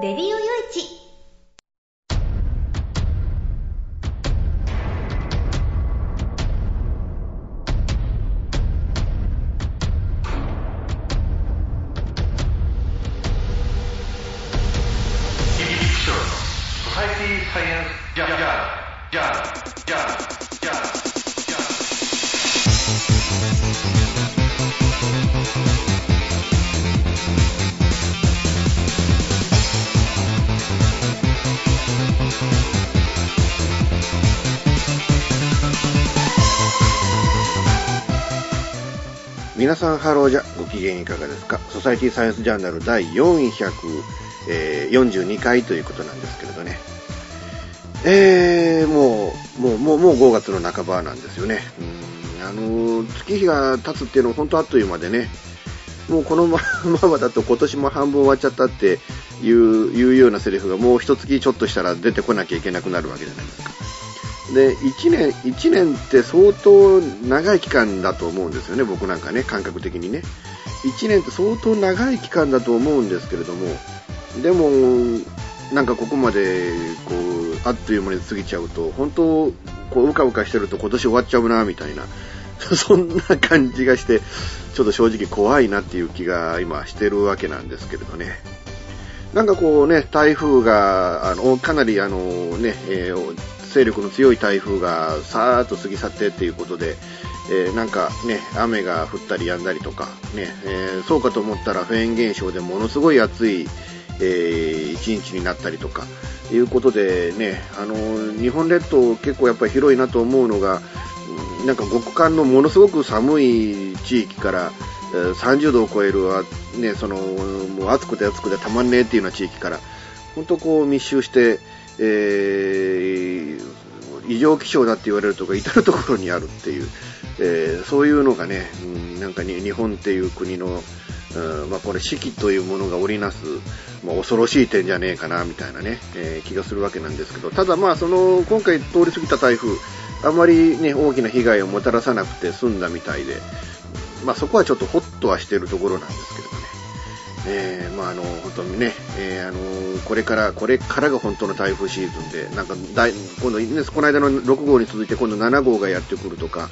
レディオよいちハローじゃご機嫌いかがですか？ソサイティサイエンスジャーナル第442回ということなんですけれどね。えー、もうもうもうもう5月の半ばなんですよね。うん。あの月日が経つっていうのは本当あっという間でね。もうこのま まだと今年も半分終わっちゃったっていういうようなセリフがもう一月ちょっとしたら出てこなきゃいけなくなるわけじゃないですか。で1年 ,1 年って相当長い期間だと思うんですよね、僕なんかね、感覚的にね。1年って相当長い期間だと思うんですけれども、でも、なんかここまでこうあっという間に過ぎちゃうと、本当、こううかうかしてると今年終わっちゃうなみたいな、そんな感じがして、ちょっと正直怖いなっていう気が今してるわけなんですけれどね。なんかこうね、台風が、あの、かなりあのね、えー勢力の強い台風がさーっと過ぎ去ってっていうことで、えー、なんかね、雨が降ったり止んだりとか、ね、えー、そうかと思ったらフェーン現象でものすごい暑い、えー、一日になったりとか、いうことでね、あの日本列島結構やっぱり広いなと思うのが、なんか極寒のものすごく寒い地域から、30度を超えるは、ね、そのもう暑くて暑くてたまんねえっていうような地域から、本当こう密集して、えー、異常気象だって言われるとか至るところにあるっていう、えー、そういうのがね、うん、なんかに日本っていう国の、うんまあ、これ四季というものが織りなす、まあ、恐ろしい点じゃねえかなみたいなね、えー、気がするわけなんですけどただまあその今回通り過ぎた台風あまりね大きな被害をもたらさなくて済んだみたいで、まあ、そこはちょっとホッとはしてるところなんですけど。えー、まあ、あの本当にね、えー、あのこれからこれからが本当の台風シーズンでなんか今度、ね、この間の6号に続いて今度7号がやってくるとか、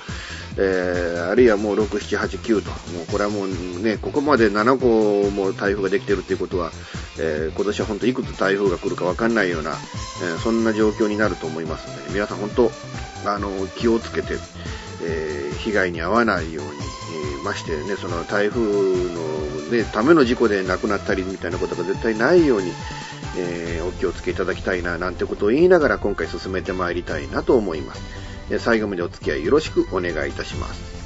えー、あるいはもう6、7、8、9ともうこれはもうねここまで7号も台風ができているということは、え今年は本当いくつ台風が来るか分かんないような、えそんな状況になると思いますので皆さん本当あの気をつけて、え被害に遭わないように、えましてねその台風のね、ための事故で亡くなったりみたいなことが絶対ないように、えー、お気をつけいただきたいななんてことを言いながら今回進めてまいりたいなと思います。最後までお付き合いよろしくお願いいたします。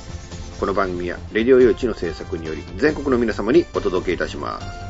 この番組は、レディオ用地の制作により、全国の皆様にお届けいたします。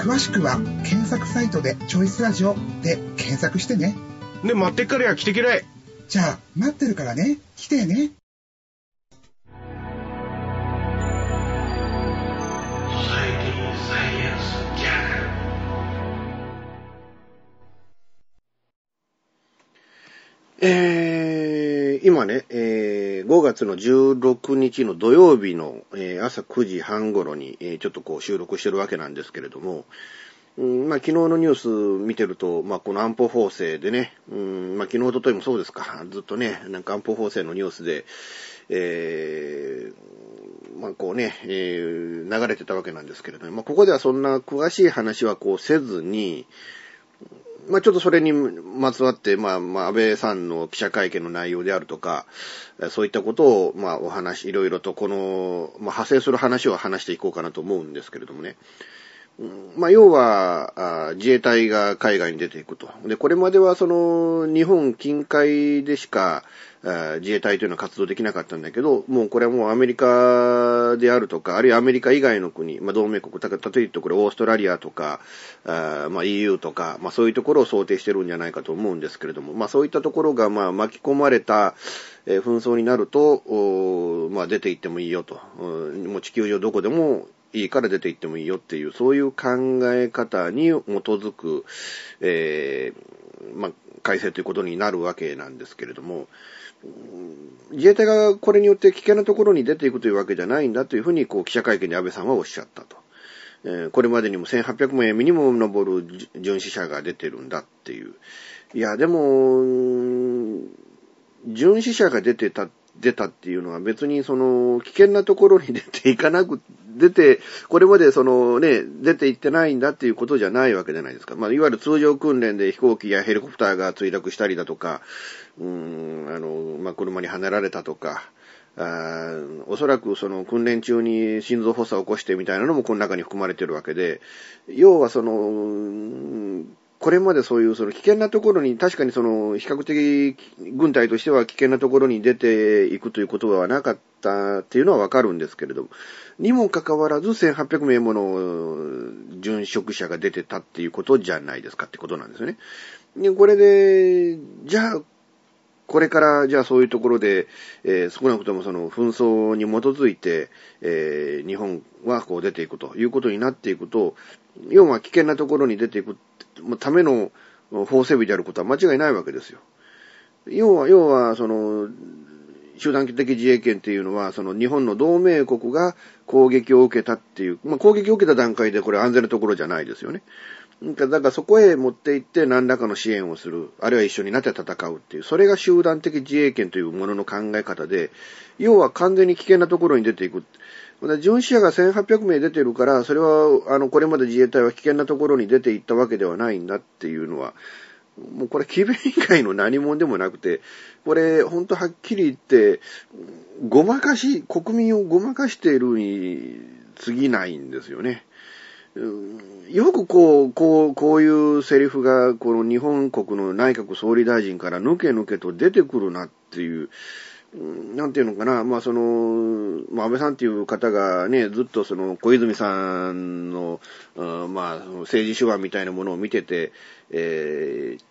詳しくは、検索サイトでチョイスラジオで検索してね。で、待ってっからや、来てけらい。じゃあ、待ってるからね。来てね。えー、今ね、えー、5月の16日の土曜日の、えー朝9時半頃に、えちょっとこう収録してるわけなんですけれども、うんまあ、昨日のニュース見てると、まあ、この安保法制でね、うんまあ、昨日、おとといもそうですか、ずっとね、なんか安保法制のニュースで、えーまあ、こうね、えー流れてたわけなんですけれども、まあ、ここではそんな詳しい話はこうせずに、まあ、ちょっとそれにまつわって、まあ、まあ、安倍さんの記者会見の内容であるとか、そういったことを、まあ、お話、いろいろとこの、まあ、派生する話を話していこうかなと思うんですけれどもね。まあ、要は、自衛隊が海外に出ていくと。で、これまではその、日本近海でしか、自衛隊というのは活動できなかったんだけど、もうこれはもうアメリカであるとか、あるいはアメリカ以外の国、まあ、同盟国、た例えるとこれオーストラリアとか、まあ、EU とか、まあ、そういうところを想定してるんじゃないかと思うんですけれども、まあ、そういったところが、まあ、巻き込まれた、紛争になると、まあ、出て行ってもいいよと。もう地球上どこでもいいから出て行ってもいいよっていう、そういう考え方に基づく、えーまあ、改正ということになるわけなんですけれども、自衛隊がこれによって危険なところに出ていくというわけじゃないんだというふうに、こう、記者会見で安倍さんはおっしゃったと。えーこれまでにも1800名にも上る巡視者が出てるんだっていう。いや、でも、巡視者が出てたっ、出たっていうのは別にその危険なところに出ていかなく、出て、これまでそのね、出ていってないんだっていうことじゃないわけじゃないですか。まあ、いわゆる通常訓練で飛行機やヘリコプターが墜落したりだとか、うん、あの、まあ、車にはねられたとか、あおそらくその訓練中に心臓発作を起こしてみたいなのもこの中に含まれてるわけで、要はその、これまでそういうその危険なところに、確かにその比較的軍隊としては危険なところに出ていくということはなかったっていうのはわかるんですけれども、にもかかわらず1800名もの殉職者が出てたっていうことじゃないですかってことなんですよね。でこれで、じゃあ、これから、じゃあそういうところで、えー少なくともその紛争に基づいて、えー日本はこう出ていくということになっていくと、要は危険なところに出ていくための法整備であることは間違いないわけですよ。要は、要は、その、集団的自衛権っていうのは、その日本の同盟国が攻撃を受けたっていう、まあ、攻撃を受けた段階でこれ安全なところじゃないですよね。だからそこへ持って行って何らかの支援をする、あるいは一緒になって戦うっていう、それが集団的自衛権というものの考え方で、要は完全に危険なところに出ていく。だから巡視者が1800名出てるから、それは、あの、これまで自衛隊は危険なところに出ていったわけではないんだっていうのは、もうこれ、奇弁以外の何者でもなくて、これ、ほんとはっきり言って、ごまかし、国民をごまかしているに過ぎないんですよね。よくこう、こう、こういうセリフが、この日本国の内閣総理大臣から抜け抜けと出てくるなっていう、なんていうのかな、まあその、まあ安倍さんっていう方がね、ずっとその小泉さんの、うんまあ政治手腕みたいなものを見てて、えー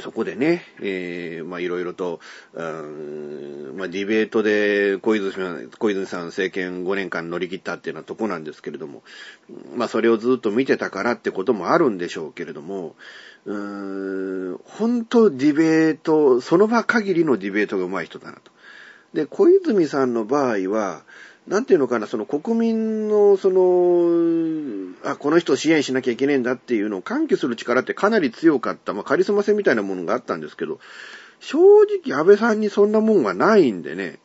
そこでね、えーまあいろいろと、うんまあディベートで小泉さん、小泉さん政権5年間乗り切ったっていうようなとこなんですけれども、まあそれをずっと見てたからってこともあるんでしょうけれども、うーん、本当ディベート、その場限りのディベートが上手い人だなと。で、小泉さんの場合は、なんていうのかな、その国民の、その、あ、この人を支援しなきゃいけねえんだっていうのを喚起する力ってかなり強かった、まあ、カリスマ性みたいなものがあったんですけど、正直安倍さんにそんなもんはないんでね、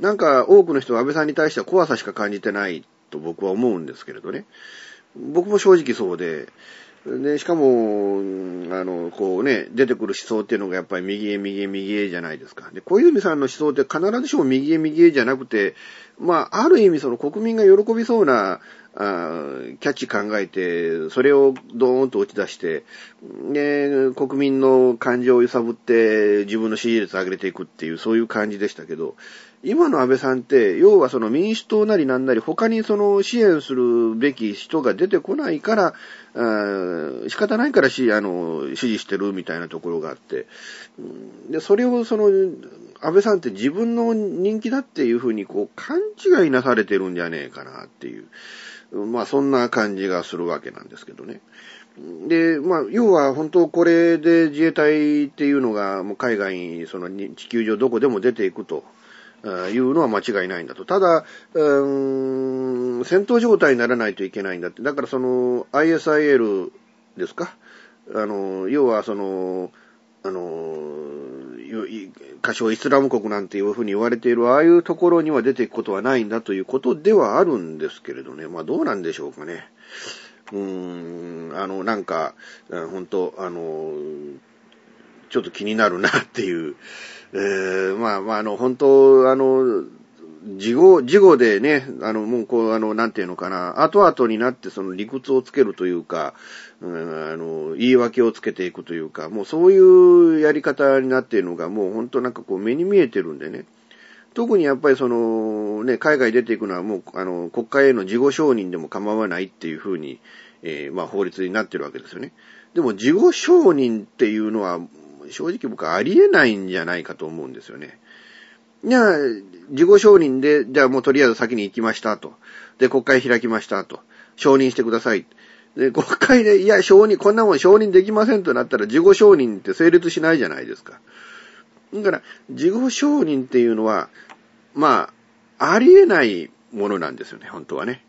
なんか多くの人は安倍さんに対しては怖さしか感じてないと僕は思うんですけれどね。僕も正直そうで、で、しかも、あの、こうね、出てくる思想っていうのがやっぱり右へ右へ右へじゃないですか。で、小泉さんの思想って必ずしも右へ右へじゃなくて、まあ、ある意味その国民が喜びそうな、あキャッチ考えて、それをドーンと打ち出して、で、国民の感情を揺さぶって自分の支持率を上げていくっていう、そういう感じでしたけど、今の安倍さんって、要はその民主党なりなんなり、他にその支援するべき人が出てこないから、仕方ないからし、あの、支持してるみたいなところがあって、で、それをその、安倍さんって自分の人気だっていうふうにこう、勘違いなされてるんじゃねえかなっていう、まあそんな感じがするわけなんですけどね。で、まあ、要は本当これで自衛隊っていうのがもう海外にその地球上どこでも出ていくと。いうのは間違いないんだと。ただ、うーん、戦闘状態にならないといけないんだって。だからその ISIL ですか？あの、要はその、あの、仮称イスラム国なんていうふうに言われている、ああいうところには出ていくことはないんだということではあるんですけれどね。まあどうなんでしょうかね。うーん、あの、なんか、本当あの、ちょっと気になるなっていう、えー、まあまあ、あの、本当、あの、事後、事後でね、あの、もうこう、あの、なんていうのかな、後々になってその理屈をつけるというか、うん、あの、言い訳をつけていくというか、もうそういうやり方になっているのが、もう本当なんかこう目に見えてるんでね。特にやっぱりその、ね、海外出ていくのはもう、あの、国会への事後承認でも構わないっていうふうに、えー、まあ法律になってるわけですよね。でも事後承認っていうのは、正直僕はありえないんじゃないかと思うんですよね。じゃあ、自己承認で、じゃあもうとりあえず先に行きましたと。で、国会開きましたと。承認してください。で、国会で、いや、承認、こんなもん承認できませんとなったら、自己承認って成立しないじゃないですか。だから、自己承認っていうのは、まあ、ありえないものなんですよね、本当はね。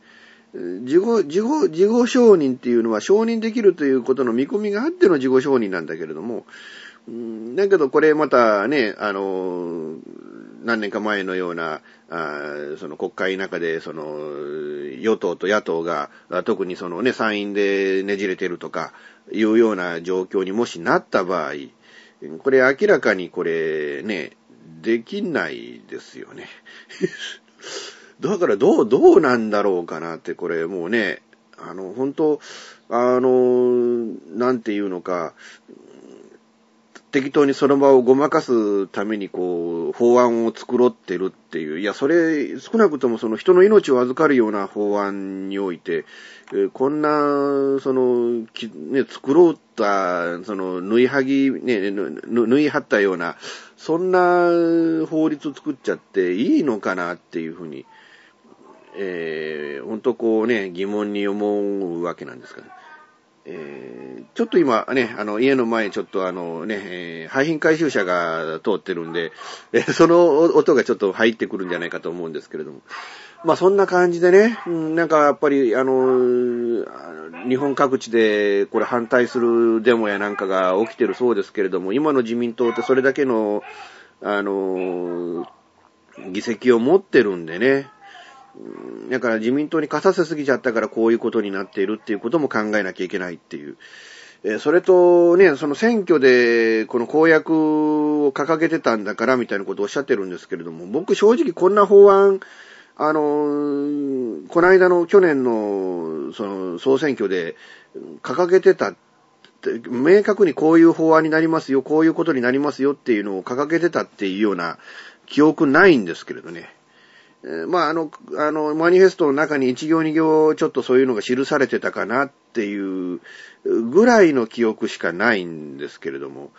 自己、自己、自己承認っていうのは承認できるということの見込みがあっての自己承認なんだけれども、だけどこれまたね、あの、何年か前のような、あその国会の中で、その、与党と野党が、特にそのね、参院でねじれてるとか、いうような状況にもしなった場合、これ明らかにこれね、できないですよね。だからどう、どうなんだろうかなって、これもうね、あの、本当あの、なんていうのか、適当にその場をごまかすためにこう、法案を作ろってるっていう。いや、それ、少なくともその人の命を預かるような法案において、こんな、その、ね、作ろうた、その、縫いはぎ、ね、縫い張ったような、そんな法律作っちゃっていいのかなっていうふうに、えー、ほんとこうね、疑問に思うわけなんですかね。えー、ちょっと今ね、あの、家の前ちょっとあのね、えー、廃品回収車が通ってるんで、えー、その音がちょっと入ってくるんじゃないかと思うんですけれども。まあそんな感じでね、なんかやっぱりあの、日本各地でこれ反対するデモやなんかが起きてるそうですけれども、今の自民党ってそれだけの、あの、議席を持ってるんでね、だから自民党に勝たせすぎちゃったからこういうことになっているっていうことも考えなきゃいけないっていう。えそれとね、その選挙でこの公約を掲げてたんだからみたいなことをおっしゃってるんですけれども、僕正直こんな法案、あの、この間の去年のその総選挙で掲げてた明確にこういう法案になりますよ、こういうことになりますよっていうのを掲げてたっていうような記憶ないんですけれどね。まあ、あの、あの、マニフェストの中に一行二行ちょっとそういうのが記されてたかなっていうぐらいの記憶しかないんですけれども、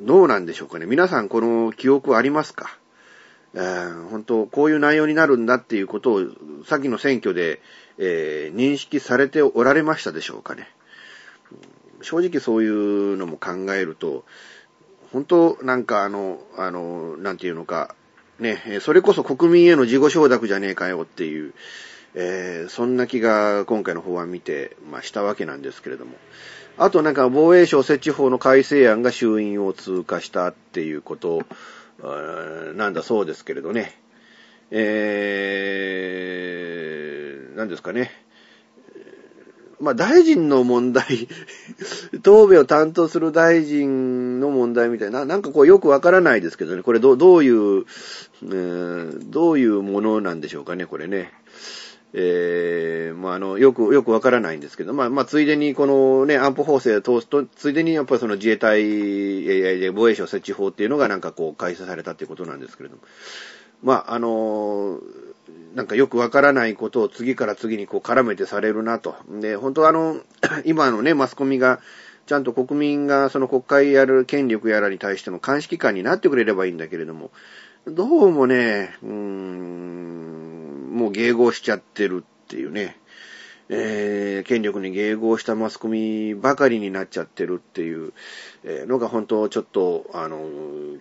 どうなんでしょうかね。皆さんこの記憶ありますか、えー、本当、こういう内容になるんだっていうことを、先の選挙で、えー、認識されておられましたでしょうかね。正直そういうのも考えると、本当、なんかあの、あの、なんていうのか、ね、それこそ国民への自己承諾じゃねえかよっていう、えー、そんな気が今回の法案見て、まあ、したわけなんですけれども。あとなんか防衛省設置法の改正案が衆院を通過したっていうことなんだそうですけれどね。えー、なんですかね。まあ、大臣の問題、答弁を担当する大臣の問題みたいな、なんかこうよくわからないですけどね、これどどういう、えー、どういうものなんでしょうかね、これね。えー、まあ、あの、よく、よくわからないんですけど、まあ、まあ、ついでにこのね、安保法制を通すと、ついでにやっぱりその自衛隊、え防衛省設置法っていうのがなんかこう、開催されたっていうことなんですけれども、まあ、あのなんかよくわからないことを次から次にこう絡めてされるなと。で、本当はあの、今のね、マスコミが、ちゃんと国民がその国会やる権力やらに対しての監視機関になってくれればいいんだけれども、どうもね、うーん、もう迎合しちゃってるっていうね、えー、権力に迎合したマスコミばかりになっちゃってるっていうのが本当ちょっと、あの、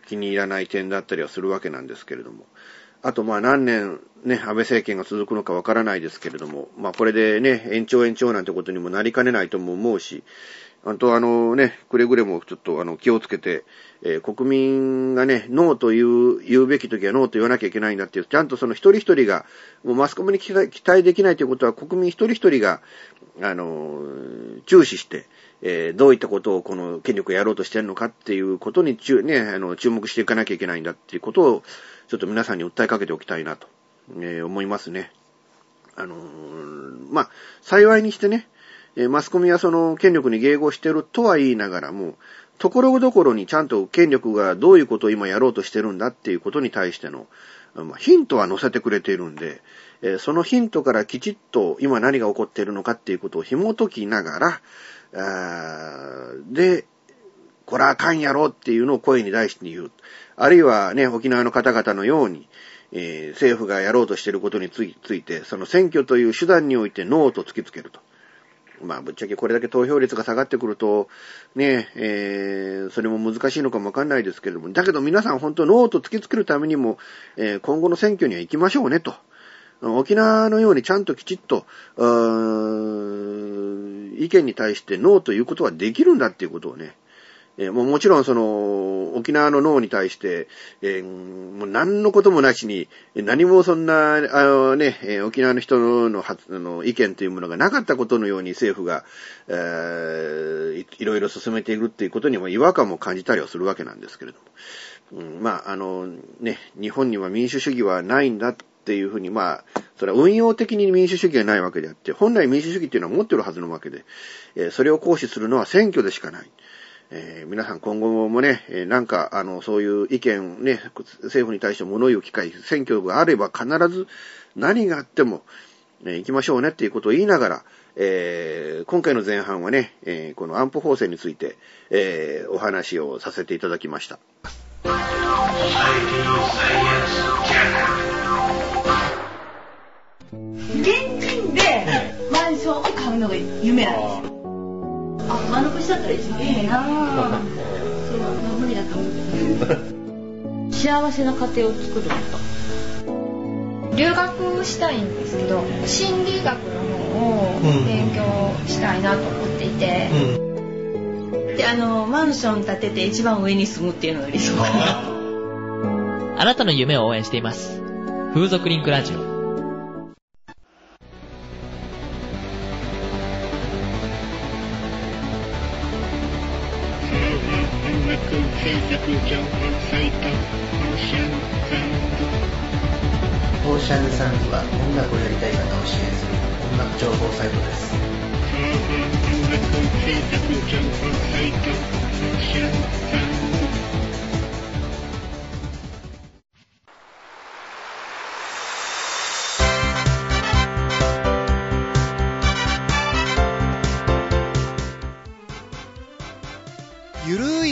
気に入らない点だったりはするわけなんですけれども。あとまあ何年ね、安倍政権が続くのかわからないですけれども、まあこれでね、延長延長なんてことにもなりかねないとも思うし、あとあのね、くれぐれもちょっとあの気をつけて、えー、国民がね、ノーと言う、言うべき時はノーと言わなきゃいけないんだっていう、ちゃんとその一人一人が、もうマスコミに期待できないということは国民一人一人が、あの、注視して、えー、どういったことをこの権力をやろうとしてるのかっていうことに注、ね、あの、注目していかなきゃいけないんだっていうことを、ちょっと皆さんに訴えかけておきたいなと、えー、思いますね。あのー、まあ、幸いにしてね、えマスコミはその権力に迎合してるとは言いながらも、ところどころにちゃんと権力がどういうことを今やろうとしてるんだっていうことに対しての、まあ、ヒントは載せてくれているんで、えそのヒントからきちっと今何が起こっているのかっていうことを紐解きながら、あで、これはあかんやろっていうのを声に出して言う。あるいはね、沖縄の方々のように、えー、政府がやろうとしていることについて、その選挙という手段においてノーと突きつけると。まあ、ぶっちゃけこれだけ投票率が下がってくると、ね、えー、それも難しいのかもわかんないですけれども、だけど皆さん本当ノーと突きつけるためにも、えー、今後の選挙には行きましょうねと。沖縄のようにちゃんときちっと、意見に対してノーということはできるんだっていうことをね、えー、ももちろんその、沖縄の脳に対して、えー、もう何のこともなしに、何もそんな、あのね、え沖縄の人のあの意見というものがなかったことのように政府が、えー、いいろいろ進めているっていうことにも違和感も感じたりはするわけなんですけれども。うん、まあ、あの、ね、日本には民主主義はないんだっていうふうに、まあ、それは運用的に民主主義がないわけであって、本来民主主義っていうのは持ってるはずのわけで、えー、それを行使するのは選挙でしかない。えー、皆さん今後もね、えー、なんか、あの、そういう意見ね、政府に対して物言う機会、選挙があれば必ず何があっても、えー、行きましょうねっていうことを言いながら、えー、今回の前半はね、えー、この安保法制について、えー、お話をさせていただきました。現金でマンションを買うのが夢なんですよ。あ、間延びしちゃったら一番いいなそう、無理だと思って 幸せな家庭を作ること。留学したいんですけど心理学の方を勉強したいなと思っていて、うん、であのマンション建てて一番上に住むっていうのが理想かな。あなたの夢を応援しています。風俗リンクラジオ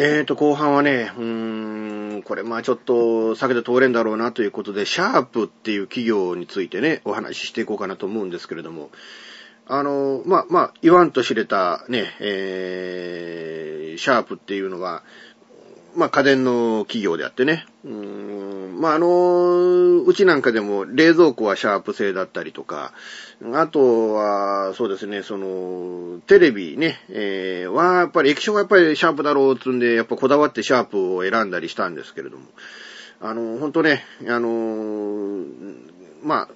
えーと、後半はね、うーん、これまあちょっと避けて通れんだろうなということで、シャープっていう企業についてね、お話ししていこうかなと思うんですけれども、あの、まあ、まあ、言わんと知れたね、えー、シャープっていうのは、まあ、家電の企業であってね。うん、まあ、あの、うちなんかでも冷蔵庫はシャープ製だったりとか、あとは、そうですね、その、テレビね、えー、は、やっぱり液晶がやっぱりシャープだろうつんで、やっぱこだわってシャープを選んだりしたんですけれども、あの、本当ね、あの、まあ、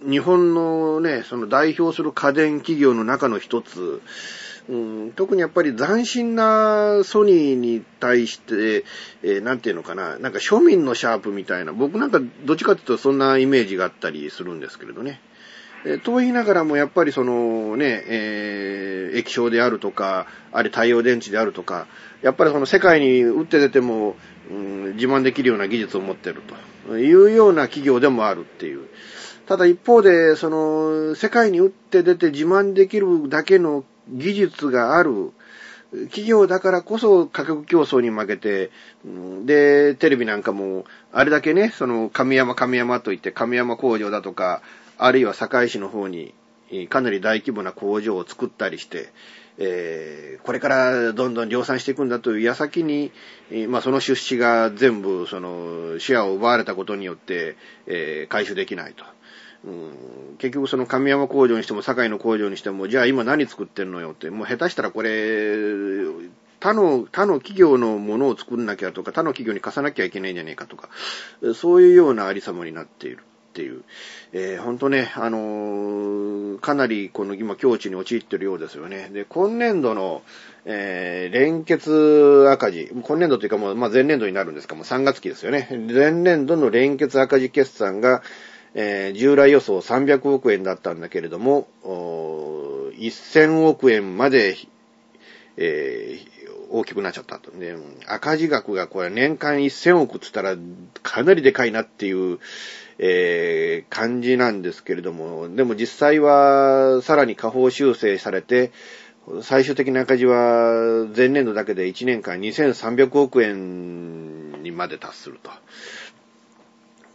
日本のね、その代表する家電企業の中の一つ、特にやっぱり斬新なソニーに対して、えー、なんていうのかな、なんか庶民のシャープみたいな、僕なんかどっちかっていうとそんなイメージがあったりするんですけれどね。えー、と言いながらもやっぱりそのね、えー、液晶であるとか、あれ太陽電池であるとか、やっぱりその世界に打って出ても、うん、自慢できるような技術を持ってるというような企業でもあるっていう。ただ一方で、その、世界に打って出て自慢できるだけの技術がある企業だからこそ価格競争に負けて、で、テレビなんかも、あれだけね、その、神山神山といって神山工場だとか、あるいは堺市の方に、かなり大規模な工場を作ったりして、えー、これからどんどん量産していくんだという矢先に、まあその出資が全部そのシェアを奪われたことによって、えー、回収できないと。うん、結局その神山工場にしても堺の工場にしても、じゃあ今何作ってんのよって、もう下手したらこれ、他の、他の企業のものを作んなきゃとか、他の企業に貸さなきゃいけないんじゃねえかとか、そういうようなありさまになっているっていう。えー、ほんとね、あのー、かなりこの今境地に陥ってるようですよね。で、今年度の、えー、連結赤字、今年度というかもう、まあ、前年度になるんですか、もう3月期ですよね。前年度の連結赤字決算が、えー、従来予想300億円だったんだけれども、1000億円まで、えー、大きくなっちゃったと。で、赤字額がこれ年間1000億って言ったらかなりでかいなっていう、えー、感じなんですけれども、でも実際はさらに下方修正されて、最終的な赤字は前年度だけで1年間2300億円にまで達すると。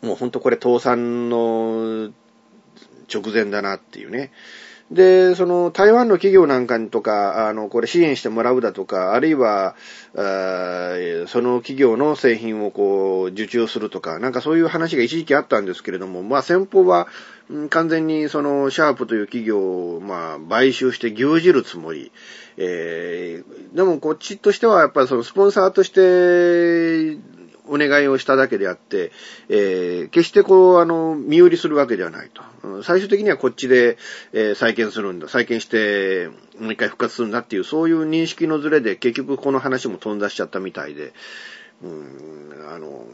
もうほんとこれ倒産の直前だなっていうね。で、その台湾の企業なんかにとか、あの、これ支援してもらうだとか、あるいは、その企業の製品をこう、受注するとか、なんかそういう話が一時期あったんですけれども、まあ先方は、完全にそのシャープという企業を、まあ、買収して牛耳るつもり。えー、でもこっちとしてはやっぱりそのスポンサーとしてお願いをしただけであって、えー、決してこう、あの、身売りするわけではないと。最終的にはこっちで、えー、再建するんだ。再建して、もう一回復活するんだっていう、そういう認識のズレで、結局この話も飛んだしちゃったみたいで、うん、あの、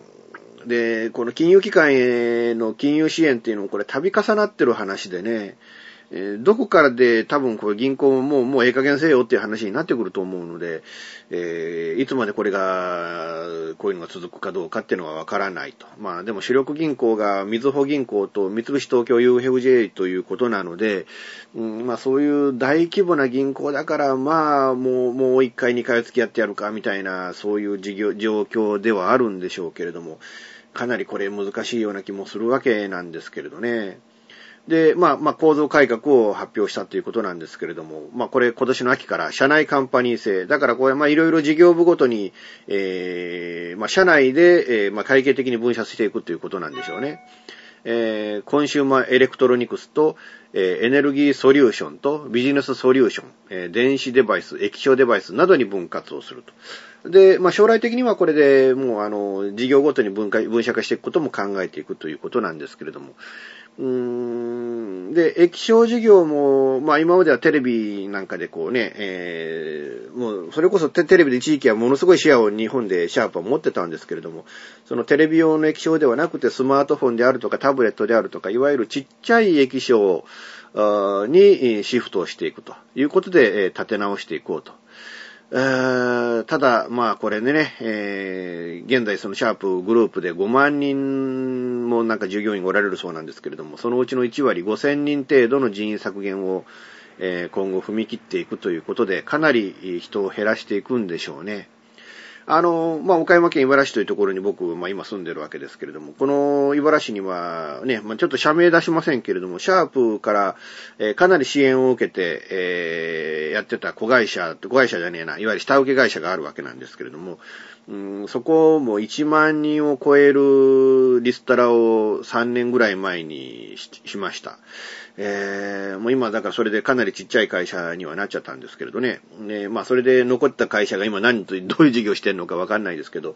で、この金融機関への金融支援っていうのもこれ度重なってる話でね、えー、どこからで多分これ銀行ももう、もうええ加減せよっていう話になってくると思うので、えー、いつまでこれが、こういうのが続くかどうかっていうのはわからないと。まあでも主力銀行がみずほ銀行と三菱東京 UFJ ということなので、うん、まあそういう大規模な銀行だから、まあもう、もう一回二回付き合ってやるかみたいな、そういう事業、状況ではあるんでしょうけれども、かなりこれ難しいような気もするわけなんですけれどね。で、まあ、まあ、構造改革を発表したということなんですけれども、まあ、これ今年の秋から社内カンパニー制、だからこれ、まあ、いろいろ事業部ごとに、えー、まあ、社内で、えー、まあ、会計的に分社していくということなんでしょうね。えー、コンシューマーエレクトロニクスと、えー、エネルギーソリューションとビジネスソリューション、えー、電子デバイス、液晶デバイスなどに分割をすると。で、まあ、将来的にはこれでもう、あの、事業ごとに分解、分社化していくことも考えていくということなんですけれども、うーんで、液晶事業も、まあ今まではテレビなんかでこうね、えー、もうそれこそテレビで一時期はものすごいシェアを日本でシャープは持ってたんですけれども、そのテレビ用の液晶ではなくてスマートフォンであるとかタブレットであるとか、いわゆるちっちゃい液晶にシフトをしていくということで、立て直していこうと。ただ、まあこれね、えー、現在そのシャープグループで5万人もなんか従業員がおられるそうなんですけれども、そのうちの1割5000人程度の人員削減を、えー、今後踏み切っていくということで、かなり人を減らしていくんでしょうね。あの、まあ、岡山県茨市というところに僕、まあ、今住んでるわけですけれども、この茨城にはね、まあ、ちょっと社名出しませんけれども、シャープから、えー、かなり支援を受けて、えー、やってた子会社、子会社じゃねえな、いわゆる下請け会社があるわけなんですけれども、うん、そこも1万人を超えるリストラを3年ぐらい前にしました。えー、もう今だからそれでかなりちっちゃい会社にはなっちゃったんですけれどね。ねまあそれで残った会社が今何と、どういう事業してるのかわかんないですけど、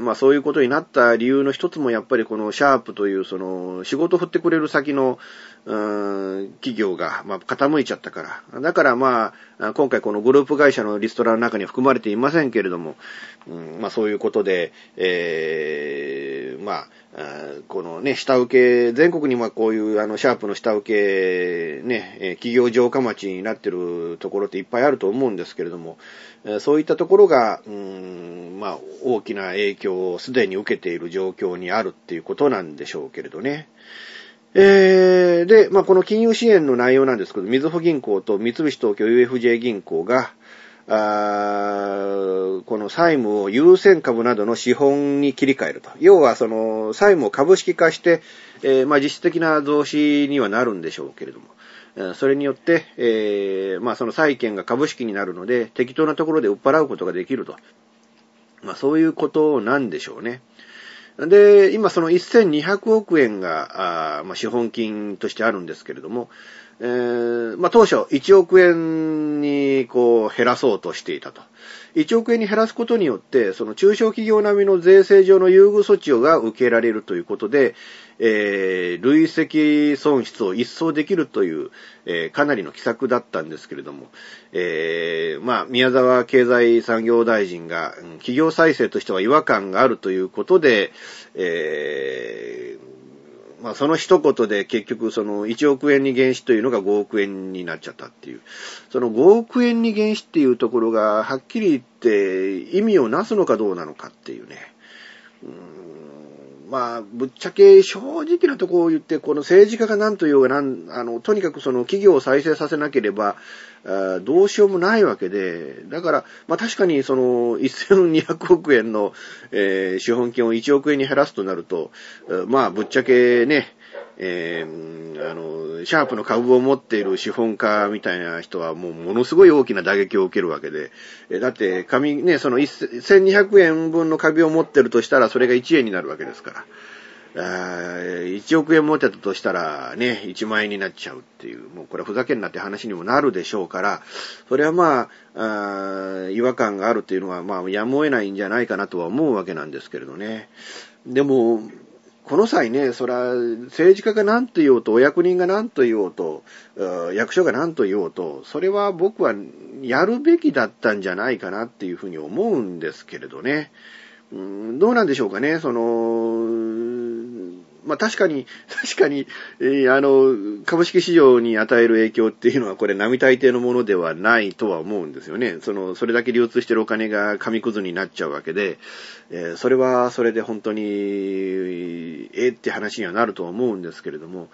まあそういうことになった理由の一つもやっぱりこのシャープというその仕事を振ってくれる先の、企業が、まあ傾いちゃったから。だからまあ、今回このグループ会社のリストラの中に含まれていませんけれども、うん、まあそういうことで、えー、まあ、このね、下請け、全国にもこういうあの、シャープの下請け、ね、企業城下町になってるところっていっぱいあると思うんですけれども、そういったところが、うん、まあ、大きな影響をすでに受けている状況にあるっていうことなんでしょうけれどね。えー、で、まあ、この金融支援の内容なんですけど、みずほ銀行と三菱東京 UFJ 銀行が、あこの債務を優先株などの資本に切り替えると。要は、その、債務を株式化して、えー、まあ、実質的な増資にはなるんでしょうけれども、それによって、えー、まあ、その債券が株式になるので、適当なところで売っ払うことができると。まあ、そういうことなんでしょうね。で、今その1200億円が、あまあ、資本金としてあるんですけれども、えー、まあ、当初1億円にこう減らそうとしていたと。1億円に減らすことによって、その中小企業並みの税制上の優遇措置が受けられるということで、えー、累積損失を一掃できるという、えー、かなりの奇策だったんですけれども、えー、まあ、宮沢経済産業大臣が、企業再生としては違和感があるということで、えーまあその一言で結局その1億円に減資というのが5億円になっちゃったっていう。その5億円に減資っていうところがはっきり言って意味をなすのかどうなのかっていうね。うんまあ、ぶっちゃけ正直なところを言って、この政治家が何と言おうがなん、あの、とにかくその企業を再生させなければ、どうしようもないわけで、だから、まあ確かにその1200億円の、えー、資本金を1億円に減らすとなると、まあぶっちゃけね、えー、あの、シャープの株を持っている資本家みたいな人はもうものすごい大きな打撃を受けるわけで、えだって、紙ね、その1200円分の株を持ってるとしたらそれが1円になるわけですから。1億円持ってたとしたらね、1万円になっちゃうっていう、もうこれふざけんなって話にもなるでしょうから、それはまあ、あ違和感があるっていうのは、まあ、やむを得ないんじゃないかなとは思うわけなんですけれどね。でも、この際ね、そら、政治家が何と言おうと、お役人が何と言おうと、役所が何と言おうと、それは僕はやるべきだったんじゃないかなっていうふうに思うんですけれどね。うん、どうなんでしょうかね、その、まあ確かに、確かに、えー、あの、株式市場に与える影響っていうのはこれ並大抵のものではないとは思うんですよね。その、それだけ流通してるお金が紙くずになっちゃうわけで、えー、それはそれで本当に、ええって話にはなるとは思うんですけれども、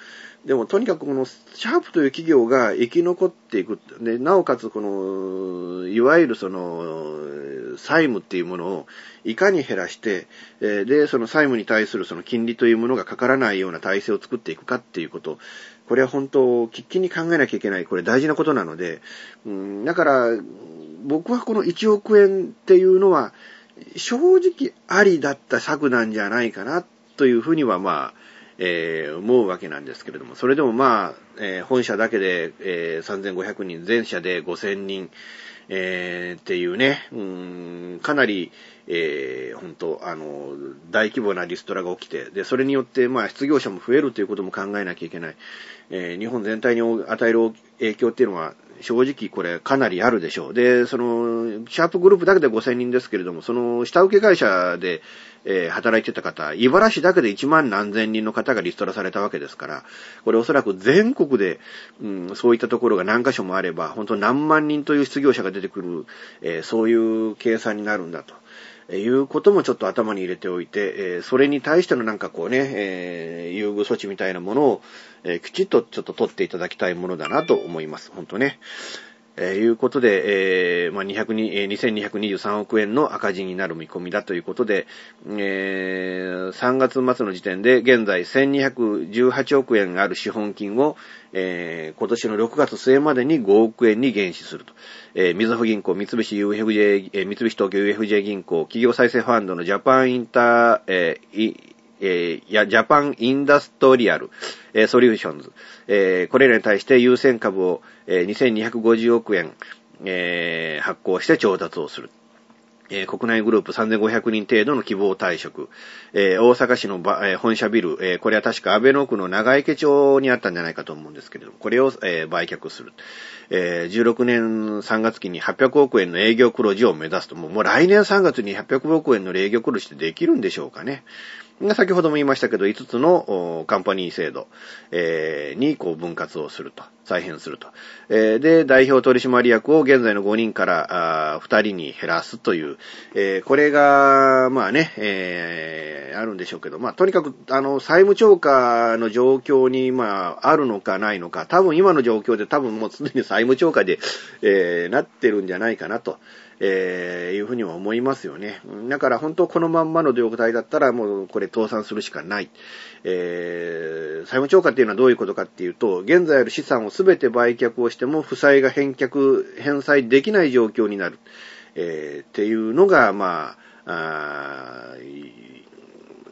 でもとにかくこのシャープという企業が生き残っていく。で、なおかつこの、いわゆるその、債務っていうものをいかに減らして、で、その債務に対するその金利というものがかからないような体制を作っていくかっていうこと。これは本当、喫緊に考えなきゃいけない、これ大事なことなので、うん、だから、僕はこの1億円っていうのは、正直ありだった策なんじゃないかな、というふうにはまあ、えー、思うわけなんですけれども、それでもまあ、えー、本社だけで、えー、3500人、全社で5000人、えー、っていうね、うん、かなり、えー、本当あの、大規模なリストラが起きて、で、それによって、まあ、失業者も増えるということも考えなきゃいけない。えー、日本全体に与える影響っていうのは、正直これかなりあるでしょう。で、その、シャープグループだけで5000人ですけれども、その下請け会社で、えー、働いてた方、茨城だけで1万何千人の方がリストラされたわけですから、これおそらく全国で、うん、そういったところが何箇所もあれば、本当何万人という失業者が出てくる、えー、そういう計算になるんだと。いうこともちょっと頭に入れておいて、え、それに対してのなんかこうね、えー、優遇措置みたいなものを、え、きちっとちょっと取っていただきたいものだなと思います。本当ね。えー、いうことで、えー、まあ、200に、えー、2223億円の赤字になる見込みだということで、えー、3月末の時点で現在1218億円ある資本金を、えー、今年の6月末までに5億円に減資すると。えー、みずほ銀行、三菱 UFJ、えー、三菱東京 UFJ 銀行、企業再生ファンドのジャパンインター、えー、えー、や、ジャパンインダストリアル、えー、ソリューションズ、えー、これらに対して優先株を、えー、2250億円、えー、発行して調達をする。えー、国内グループ3500人程度の希望退職、えー、大阪市の、えー、本社ビル、えー、これは確か阿倍野区の長池町にあったんじゃないかと思うんですけれども、これを、え、売却する。えー、16年3月期に800億円の営業黒字を目指すと、もうもう来年3月に800億円の営業黒字ってできるんでしょうかね。先ほども言いましたけど、5つのカンパニー制度、えー、にこう分割をすると、再編すると。えー、で、代表取締役を現在の5人からあ2人に減らすという、えー、これが、まあね、え、あるんでしょうけど、まあとにかく、あの、債務超過の状況に、まあ、あるのかないのか、多分今の状況で多分もうすでに債務超過で、え、なってるんじゃないかなと。えー、いうふうには思いますよね。だから本当このまんまの状態だったらもうこれ倒産するしかない。えー、債務超過っていうのはどういうことかっていうと、現在ある資産を全て売却をしても負債が返却、返済できない状況になる。えー、っていうのが、まあ、あ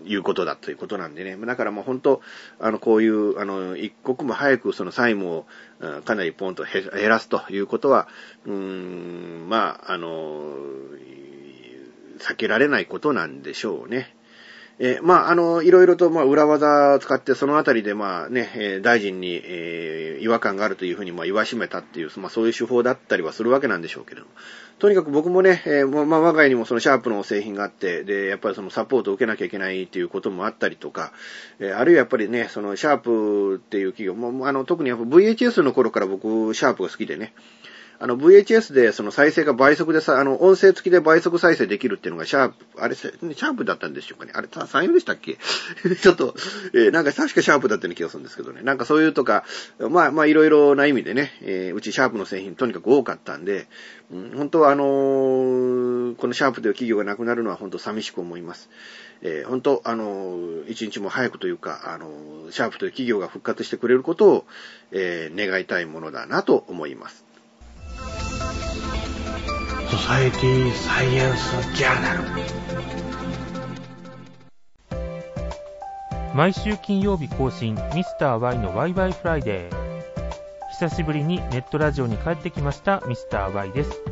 いうことだということなんでね。だからもう本当、あの、こういう、あの、一刻も早くその債務をかなりポンと減らすということは、うーん、まあ、あの、避けられないことなんでしょうね。えー、まあ、あの、いろいろと、まあ、裏技を使って、そのあたりで、まあね、え、大臣に、えー、違和感があるというふうに、まあ、言わしめたっていう、まあ、そういう手法だったりはするわけなんでしょうけれども。とにかく僕もね、えー、まあ、我が家にもそのシャープの製品があって、で、やっぱりそのサポートを受けなきゃいけないっていうこともあったりとか、えー、あるいはやっぱりね、そのシャープっていう企業も、あの、特にやっぱ VHS の頃から僕、シャープが好きでね、あの VHS でその再生が倍速でさ、あの音声付きで倍速再生できるっていうのがシャープ、あれ、シャープだったんでしょうかね。あれ、34でしたっけ？ちょっと、えー、なんか確かシャープだったような気がするんですけどね。なんかそういうとか、まあまあいろいろな意味でね、えー、うちシャープの製品とにかく多かったんで、うん、本当はあのー、このシャープという企業がなくなるのは本当寂しく思います。えー、本当、あのー、一日も早くというか、あのー、シャープという企業が復活してくれることを、え、願いたいものだなと思います。ソサエティサイエンスジャーナル毎週金曜日更新ミスター y のワイワイフライデー久しぶりにネットラジオに帰ってきましたミスター y です。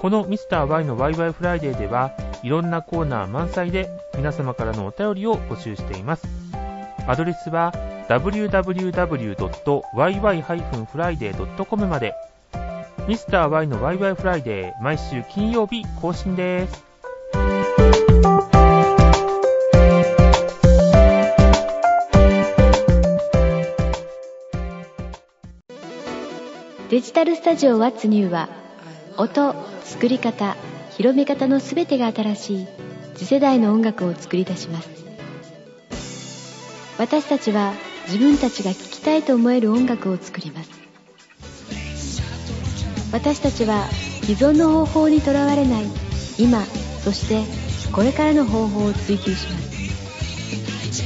このミスター y のワイワイフライデーではいろんなコーナー満載で皆様からのお便りを募集しています。アドレスは www.yy-friday.com まで。ミスター y のワイワイフライデー毎週金曜日更新です。デジタルスタジオワッツニューは音、作り方、広め方のすべてが新しい次世代の音楽を作り出します。私たちは自分たちが聴きたいと思える音楽を作ります。私たちは既存の方法にとらわれない。今そしてこれからの方法を追求します。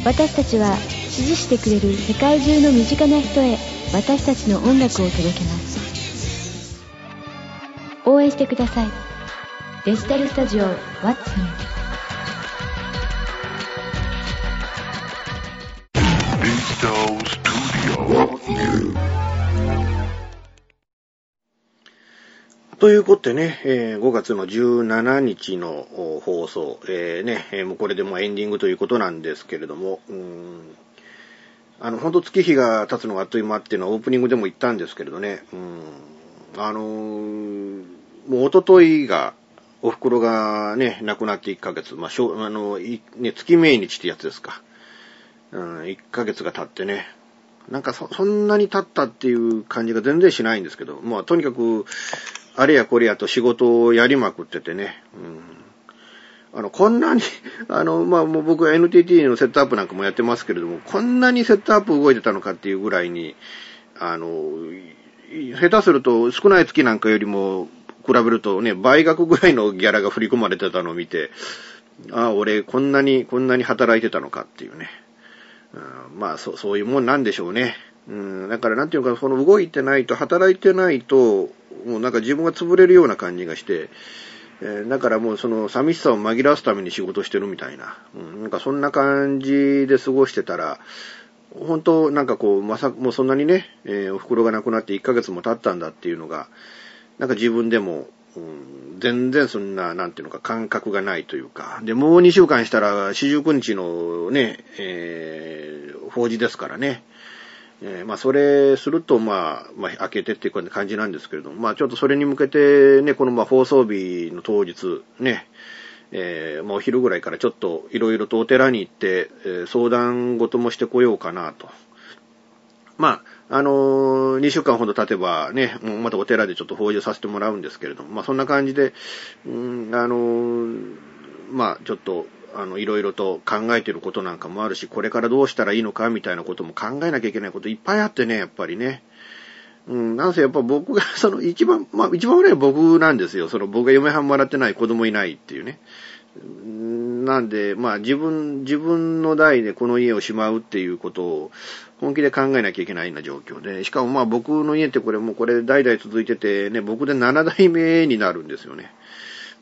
私たちは支持してくれる世界中の身近な人へ私たちの音楽を届けます。応援してください。デジタルスタジオ What's New ということでね、えー、5月の17日の放送、えー、ね、えー、もうこれでもうエンディングということなんですけれども、うん、あの、本当月日が経つのがあっという間っていうのはオープニングでも言ったんですけれどね、うん、あのー、もう一昨日が、お袋がね、亡くなって1ヶ月、まあ、しょあの、ね、月命日ってやつですか。うん、1ヶ月が経ってね、なんかそ、そんなに経ったっていう感じが全然しないんですけど、まあ、とにかく、あれやこれやと仕事をやりまくっててね。うん、あの、こんなに あの、まあ、もう僕は NTT のセットアップなんかもやってますけれども、こんなにセットアップ動いてたのかっていうぐらいに、あの、下手すると少ない月なんかよりも比べるとね、倍額ぐらいのギャラが振り込まれてたのを見て、ああ、俺こんなに、こんなに働いてたのかっていうね。うん、まあそう、そういうもんなんでしょうね。うん、だからなんていうか、その動いてないと、働いてないと、もうなんか自分が潰れるような感じがして、えー、だからもうその寂しさを紛らわすために仕事してるみたいな、うん、なんかそんな感じで過ごしてたら、本当なんかこう、まさ、もうそんなにね、えー、お袋が亡くなって1ヶ月も経ったんだっていうのが、なんか自分でも、うん、全然そんな、なんていうのか、感覚がないというか、で、もう2週間したら、四十九日のね、えー、法事ですからね、えー、まあ、それすると、まあ、まあ、開けてっていう感じなんですけれども、まあ、ちょっとそれに向けてね、この、まあ、放送日の当日、ね、えー、まあ、お昼ぐらいからちょっといろいろとお寺に行って、えー、相談事もしてこようかなと。まあ、あのー、2週間ほど経てばね、もうまたお寺でちょっと法事させてもらうんですけれども、まあ、そんな感じで、うん、あのー、まあ、ちょっと、あの、いろいろと考えてることなんかもあるし、これからどうしたらいいのかみたいなことも考えなきゃいけないこといっぱいあってね、やっぱりね。うん、なんせやっぱ僕が、その一番、まあ一番悪いは僕なんですよ。その僕が嫁はんもらってない子供いないっていうね。なんで、まあ自分、自分の代でこの家をしまうっていうことを本気で考えなきゃいけないような状況で、しかもまあ僕の家ってこれもうこれ代々続いててね、僕で7代目になるんですよね。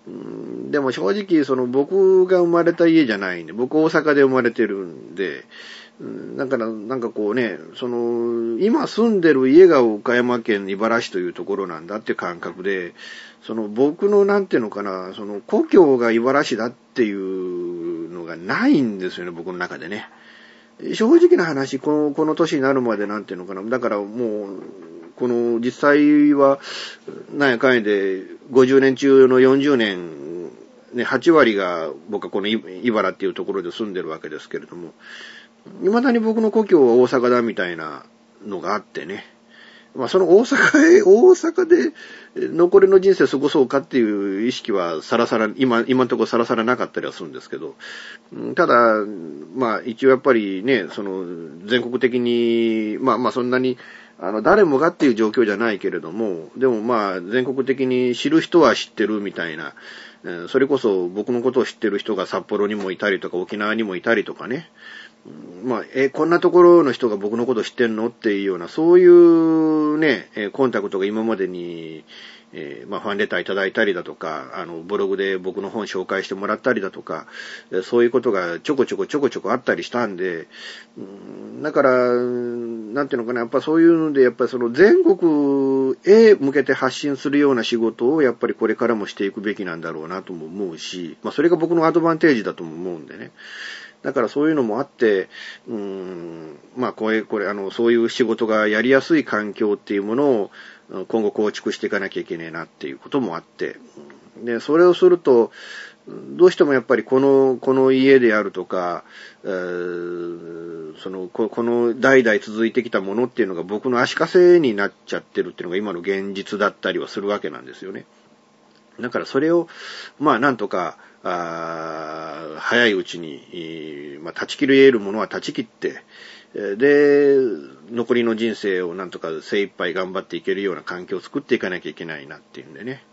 でも正直、その僕が生まれた家じゃないんで、僕大阪で生まれてるんで、だから、なんかこうね、その、今住んでる家が岡山県茨市というところなんだって感覚で、その僕のなんていうのかな、その故郷が茨市だっていうのがないんですよね、僕の中でね。正直な話、この、この年になるまでなんていうのかな、だからもう、この実際は、なんやかんやで50年中の40年、ね、8割が僕はこの茨っていうところで住んでるわけですけれども、未だに僕の故郷は大阪だみたいなのがあってね。まあその大阪へ、大阪で残りの人生過ごそうかっていう意識はさらさら、今、今のところさらさらなかったりはするんですけど、ただ、まあ一応やっぱりね、その全国的に、まあまあそんなにあの、誰もがっていう状況じゃないけれども、でもまあ、全国的に知る人は知ってるみたいな、それこそ僕のことを知ってる人が札幌にもいたりとか沖縄にもいたりとかね、まあ、え、こんなところの人が僕のこと知ってんの？っていうような、そういうね、コンタクトが今までに、えー、まあ、ファンレターいただいたりだとか、あの、ブログで僕の本紹介してもらったりだとか、そういうことがちょこちょこちょこちょこあったりしたんで、うん、だから、なんていうのかな、やっぱそういうので、やっぱりその全国へ向けて発信するような仕事をやっぱりこれからもしていくべきなんだろうなとも思うし、まあ、それが僕のアドバンテージだとも思うんでね。だからそういうのもあって、うん、まあこれ、これ、あの、そういう仕事がやりやすい環境っていうものを、今後構築していかなきゃいけないなっていうこともあって、で、それをすると、どうしてもやっぱりこの、この家であるとか、えー、そのこ、この代々続いてきたものっていうのが僕の足かせになっちゃってるっていうのが今の現実だったりはするわけなんですよね。だからそれを、まあなんとか、あ早いうちに、まあ、断ち切れるものは断ち切って、で、残りの人生をなんとか精一杯頑張っていけるような環境を作っていかなきゃいけないなっていうんでね。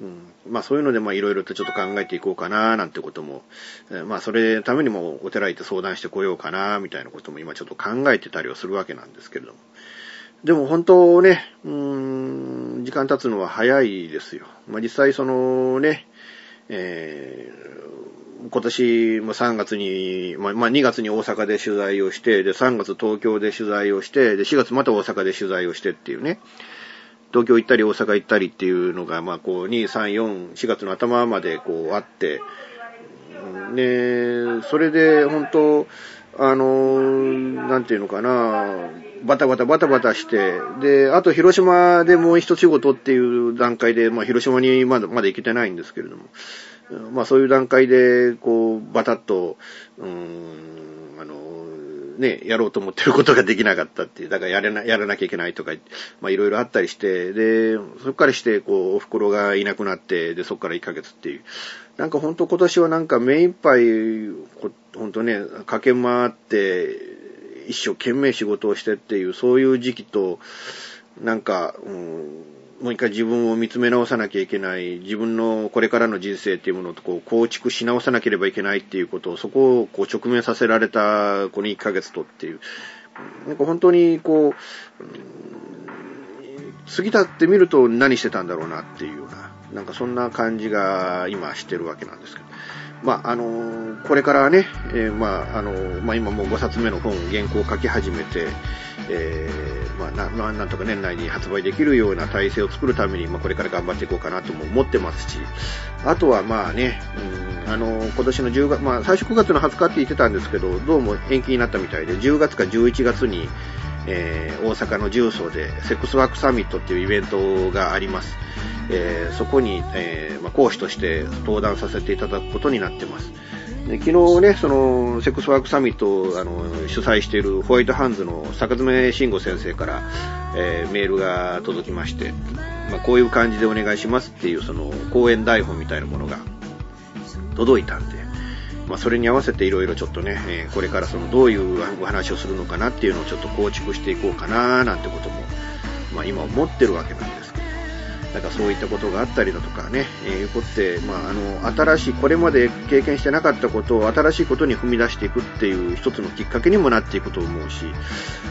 うん、まあそういうのでまあいろいろとちょっと考えていこうかななんてことも、まあそれためにもお寺行って相談してこようかなみたいなことも今ちょっと考えてたりはするわけなんですけれども。でも本当ね、うん、時間経つのは早いですよ。まあ実際そのね、えー、今年も3月に、まあ、ま、2月に大阪で取材をして、で、3月東京で取材をして、で、4月また大阪で取材をしてっていうね。東京行ったり大阪行ったりっていうのが、まあ、こう、2、3、4、4月の頭までこうあって、ね、それで本当、あの、なんていうのかな、バタバタバタバタして、で、あと広島でもう一仕事っていう段階で、まあ広島にまだ、まだ行けてないんですけれども、まあそういう段階で、こう、バタッと、うん、あの、ね、やろうと思ってることができなかったっていう、だからやらな、やらなきゃいけないとか、まあいろいろあったりして、で、そっからして、こう、お袋がいなくなって、で、そっから1ヶ月っていう。なんかほんと今年はなんか目いっぱい、ほんとね、駆け回って、一生懸命仕事をしてっていう、そういう時期と、なんか、うん、もう一回自分を見つめ直さなきゃいけない、自分のこれからの人生っていうものをこう構築し直さなければいけないっていうことを、そこをこう直面させられたこの1ヶ月とっていう、なんか本当にこう、過ぎたってみると何してたんだろうなっていうような、なんかそんな感じが今してるわけなんですけど。まあ、あのこれからね、えー、まあ、あのまあ、今もう5冊目の本、原稿を書き始めて、えー、まあ、な、なんとか年内に発売できるような体制を作るために、まあ、これから頑張っていこうかなとも思ってますし、あとはまあね、うん、あの今年の10月、まあ、最初9月の20日って言ってたんですけど、どうも延期になったみたいで、10月か11月に、えー、大阪の重曹でセックスワークサミットっていうイベントがあります。えー、そこに、えー、まあ、講師として登壇させていただくことになってます。で昨日ね、その、セックスワークサミットをあの主催しているホワイトハンズの坂爪慎吾先生から、えー、メールが届きまして、まあ、こういう感じでお願いしますっていうその講演台本みたいなものが届いたんで、まあ、それに合わせていろいろちょっとね、え、これからそのどういうお話をするのかなっていうのをちょっと構築していこうかななんてことも、まあ、今思ってるわけなんです、なんかそういったことがあったりだとかね、えー、いうことで、まあ、あの、新しい、これまで経験してなかったことを新しいことに踏み出していくっていう一つのきっかけにもなっていくと思うし、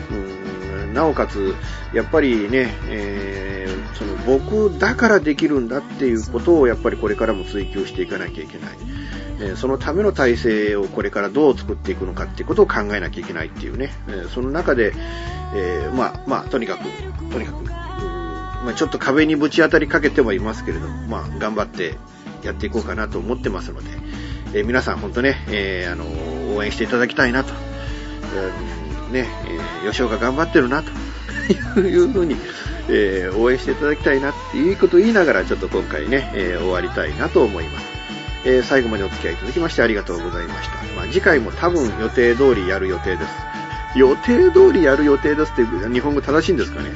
うんなおかつ、やっぱりね、えー、その僕だからできるんだっていうことをやっぱりこれからも追求していかなきゃいけない。えそのための体制をこれからどう作っていくのかっていうことを考えなきゃいけないっていうね、えその中で、えー、まあ、まあ、とにかく、とにかく、まあ、ちょっと壁にぶち当たりかけてもいますけれども、まあ、頑張ってやっていこうかなと思ってますので、えー、皆さん本当ね、えー、あの、応援していただきたいなと、ね、え、吉岡頑張ってるなと いうふうに、え、応援していただきたいなっていうことを言いながら、ちょっと今回ね、え、終わりたいなと思います。え、最後までお付き合いいただきましてありがとうございました。まあ、次回も多分予定通りやる予定です。予定通りやる予定ですって日本語正しいんですかね？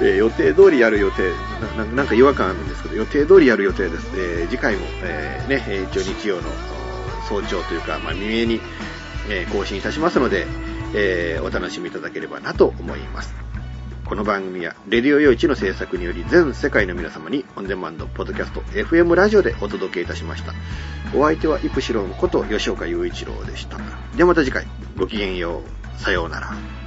えー、予定通りやる予定な、んか違和感あるんですけど、予定通りやる予定です。えー、次回も、えー、ね、一応日曜の早朝というか、まあ、未明に、え更新いたしますので、えお楽しみいただければなと思います。この番組は、レディオ用地の制作により全世界の皆様にオンデマンド、ポッドキャスト、FM ラジオでお届けいたしました。お相手はイプシロンこと吉岡雄一郎でした。ではまた次回、ごきげんよう。さようなら。